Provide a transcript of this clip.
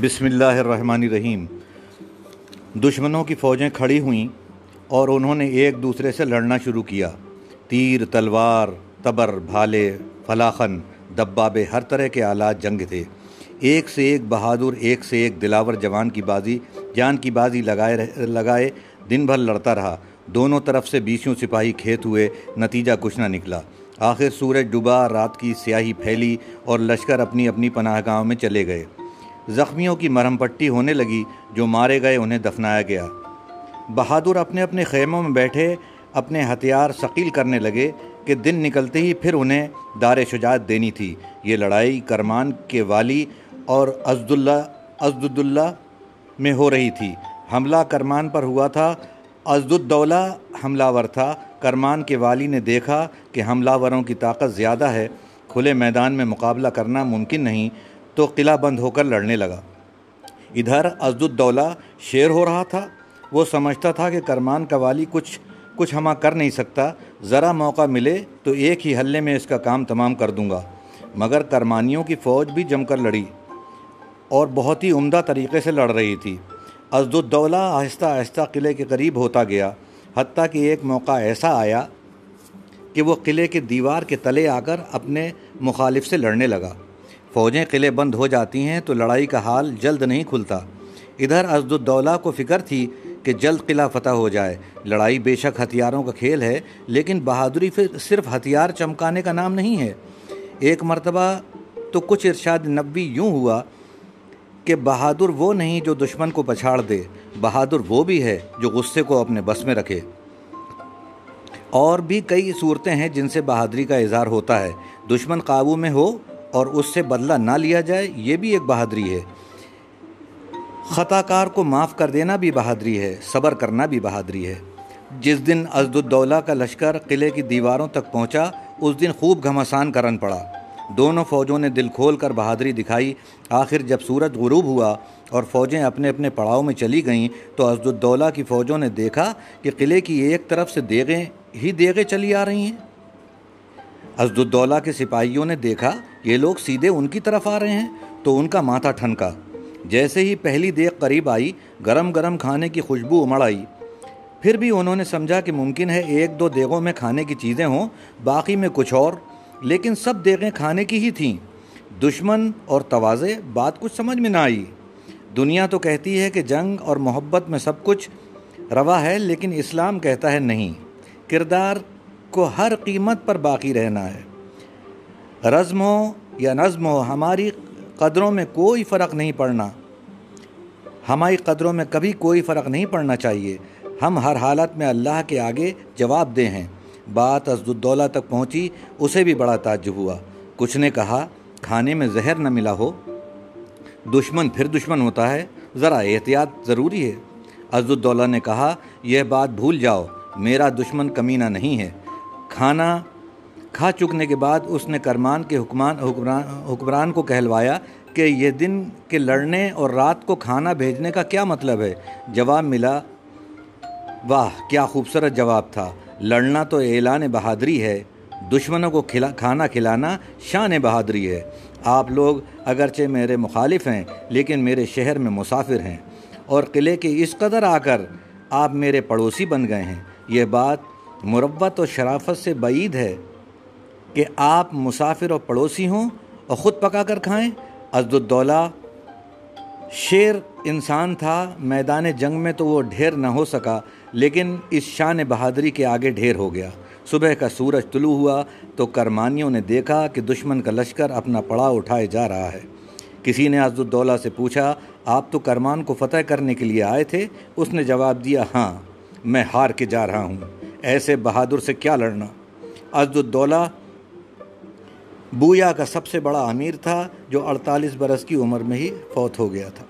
بسم اللہ الرحمن الرحیم۔ دشمنوں کی فوجیں کھڑی ہوئیں اور انہوں نے ایک دوسرے سے لڑنا شروع کیا۔ تیر، تلوار، تبر، بھالے، فلاخن، دبابے، ہر طرح کے آلات جنگ تھے۔ ایک سے ایک بہادر، ایک سے ایک دلاور جوان کی بازی، جان کی بازی لگائے لگائے، دن بھر لڑتا رہا۔ دونوں طرف سے بیسیوں سپاہی کھیت ہوئے، نتیجہ کچھ نہ نکلا۔ آخر سورج ڈوبا، رات کی سیاہی پھیلی اور لشکر اپنی اپنی پناہ گاہوں میں چلے گئے۔ زخمیوں کی مرہم پٹی ہونے لگی جو مارے گئے انہیں دفنایا گیا۔ بہادر اپنے اپنے خیموں میں بیٹھے، اپنے ہتھیار ثقیل کرنے لگے کہ دن نکلتے ہی پھر انہیں دار شجاعت دینی تھی۔ یہ لڑائی کرمان کے والی اور ازد اللہ ازد اللہ میں ہو رہی تھی۔ حملہ کرمان پر ہوا تھا۔ ازد الدولہ حملہ ور تھا۔ کرمان کے والی نے دیکھا کہ حملہ وروں کی طاقت زیادہ ہے۔ کھلے میدان میں مقابلہ کرنا ممکن نہیں۔ تو قلعہ بند ہو کر لڑنے لگا۔ ادھر ازد الدولہ شیر ہو رہا تھا۔ وہ سمجھتا تھا کہ کرمان کا والی کچھ کچھ ہما کر نہیں سکتا۔ ذرا موقع ملے تو ایک ہی حلے میں اس کا کام تمام کر دوں گا۔ مگر کرمانیوں کی فوج بھی جم کر لڑی اور بہت ہی عمدہ طریقے سے لڑ رہی تھی۔ ازد الدولہ آہستہ آہستہ قلعے کے قریب ہوتا گیا، حتیٰ کہ ایک موقع ایسا آیا کہ وہ قلعے کے دیوار کے تلے آ کر اپنے مخالف سے لڑنے لگا۔ فوجیں قلعے بند ہو جاتی ہیں تو لڑائی کا حال جلد نہیں کھلتا۔ ادھر ازد الدولہ کو فکر تھی کہ جلد قلعہ فتح ہو جائے۔ لڑائی بے شک ہتھیاروں کا کھیل ہے، لیکن بہادری صرف ہتھیار چمکانے کا نام نہیں ہے۔ ایک مرتبہ تو کچھ ارشاد نبی یوں ہوا کہ بہادر وہ نہیں جو دشمن کو پچھاڑ دے، بہادر وہ بھی ہے جو غصے کو اپنے بس میں رکھے۔ اور بھی کئی صورتیں ہیں جن سے بہادری کا اظہار ہوتا ہے۔ دشمن قابو میں ہو اور اس سے بدلہ نہ لیا جائے، یہ بھی ایک بہادری ہے۔ خطا کار کو معاف کر دینا بھی بہادری ہے، صبر کرنا بھی بہادری ہے۔ جس دن ازد الدولہ کا لشکر قلعے کی دیواروں تک پہنچا، اس دن خوب گھمسان کرن پڑا۔ دونوں فوجوں نے دل کھول کر بہادری دکھائی۔ آخر جب سورج غروب ہوا اور فوجیں اپنے اپنے پڑاؤ میں چلی گئیں، تو ازد الدولہ کی فوجوں نے دیکھا کہ قلعے کی ایک طرف سے دیگیں ہی دیگیں چلی آ رہی ہیں۔ ازد الدولہ کے سپاہیوں نے دیکھا یہ لوگ سیدھے ان کی طرف آ رہے ہیں تو ان کا ماتھا ٹھنکا۔ جیسے ہی پہلی دیکھ قریب آئی، گرم گرم کھانے کی خوشبو امڑ آئی۔ پھر بھی انہوں نے سمجھا کہ ممکن ہے ایک دو دیگوں میں کھانے کی چیزیں ہوں، باقی میں کچھ اور۔ لیکن سب دیگیں کھانے کی ہی تھیں۔ دشمن اور توازے بات کچھ سمجھ میں نہ آئی۔ دنیا تو کہتی ہے کہ جنگ اور محبت میں سب کچھ روا ہے، لیکن اسلام کہتا ہے نہیں۔ کردار کو ہر قیمت پر باقی رہنا ہے۔ رزم ہو یا نظم ہو، ہماری قدروں میں کوئی فرق نہیں پڑنا۔ ہماری قدروں میں کبھی کوئی فرق نہیں پڑنا چاہیے۔ ہم ہر حالت میں اللہ کے آگے جواب دے ہیں۔ بات ازد الدولہ تک پہنچی، اسے بھی بڑا تعجب ہوا۔ کچھ نے کہا، کھانے میں زہر نہ ملا ہو۔ دشمن پھر دشمن ہوتا ہے۔ ذرا احتیاط ضروری ہے۔ ازد الدولہ نے کہا، یہ بات بھول جاؤ، میرا دشمن کمینہ نہیں ہے۔ کھانا کھا چکنے کے بعد اس نے کرمان کے حکمان، حکمران حکمران کو کہلوایا کہ یہ دن کے لڑنے اور رات کو کھانا بھیجنے کا کیا مطلب ہے؟ جواب ملا، واہ، کیا خوبصورت جواب تھا۔ لڑنا تو اعلان بہادری ہے، دشمنوں کو کھلا، کھانا کھلانا شان بہادری ہے۔ آپ لوگ اگرچہ میرے مخالف ہیں، لیکن میرے شہر میں مسافر ہیں۔ اور قلعے کے اس قدر آ کر آپ میرے پڑوسی بن گئے ہیں۔ یہ بات مروت و شرافت سے بعید ہے۔ کہ آپ مسافر و پڑوسی ہوں اور خود پکا کر کھائیں۔ ازد الدولہ، شیر انسان تھا، میدان جنگ میں تو وہ ڈھیر نہ ہو سکا، لیکن اس شان بہادری کے آگے ڈھیر ہو گیا۔ صبح کا سورج طلوع ہوا تو کرمانیوں نے دیکھا کہ دشمن کا لشکر اپنا پڑا اٹھائے جا رہا ہے۔ کسی نے ازد الدولہ سے پوچھا، آپ تو کرمان کو فتح کرنے کے لیے آئے تھے؟ اس نے جواب دیا ہاں میں ہار کے جا رہا ہوں۔ ایسے بہادر سے کیا لڑنا؟ ازد الدولہ بویا کا سب سے بڑا امیر تھا جو اڑتالیس برس کی عمر میں ہی فوت ہو گیا تھا۔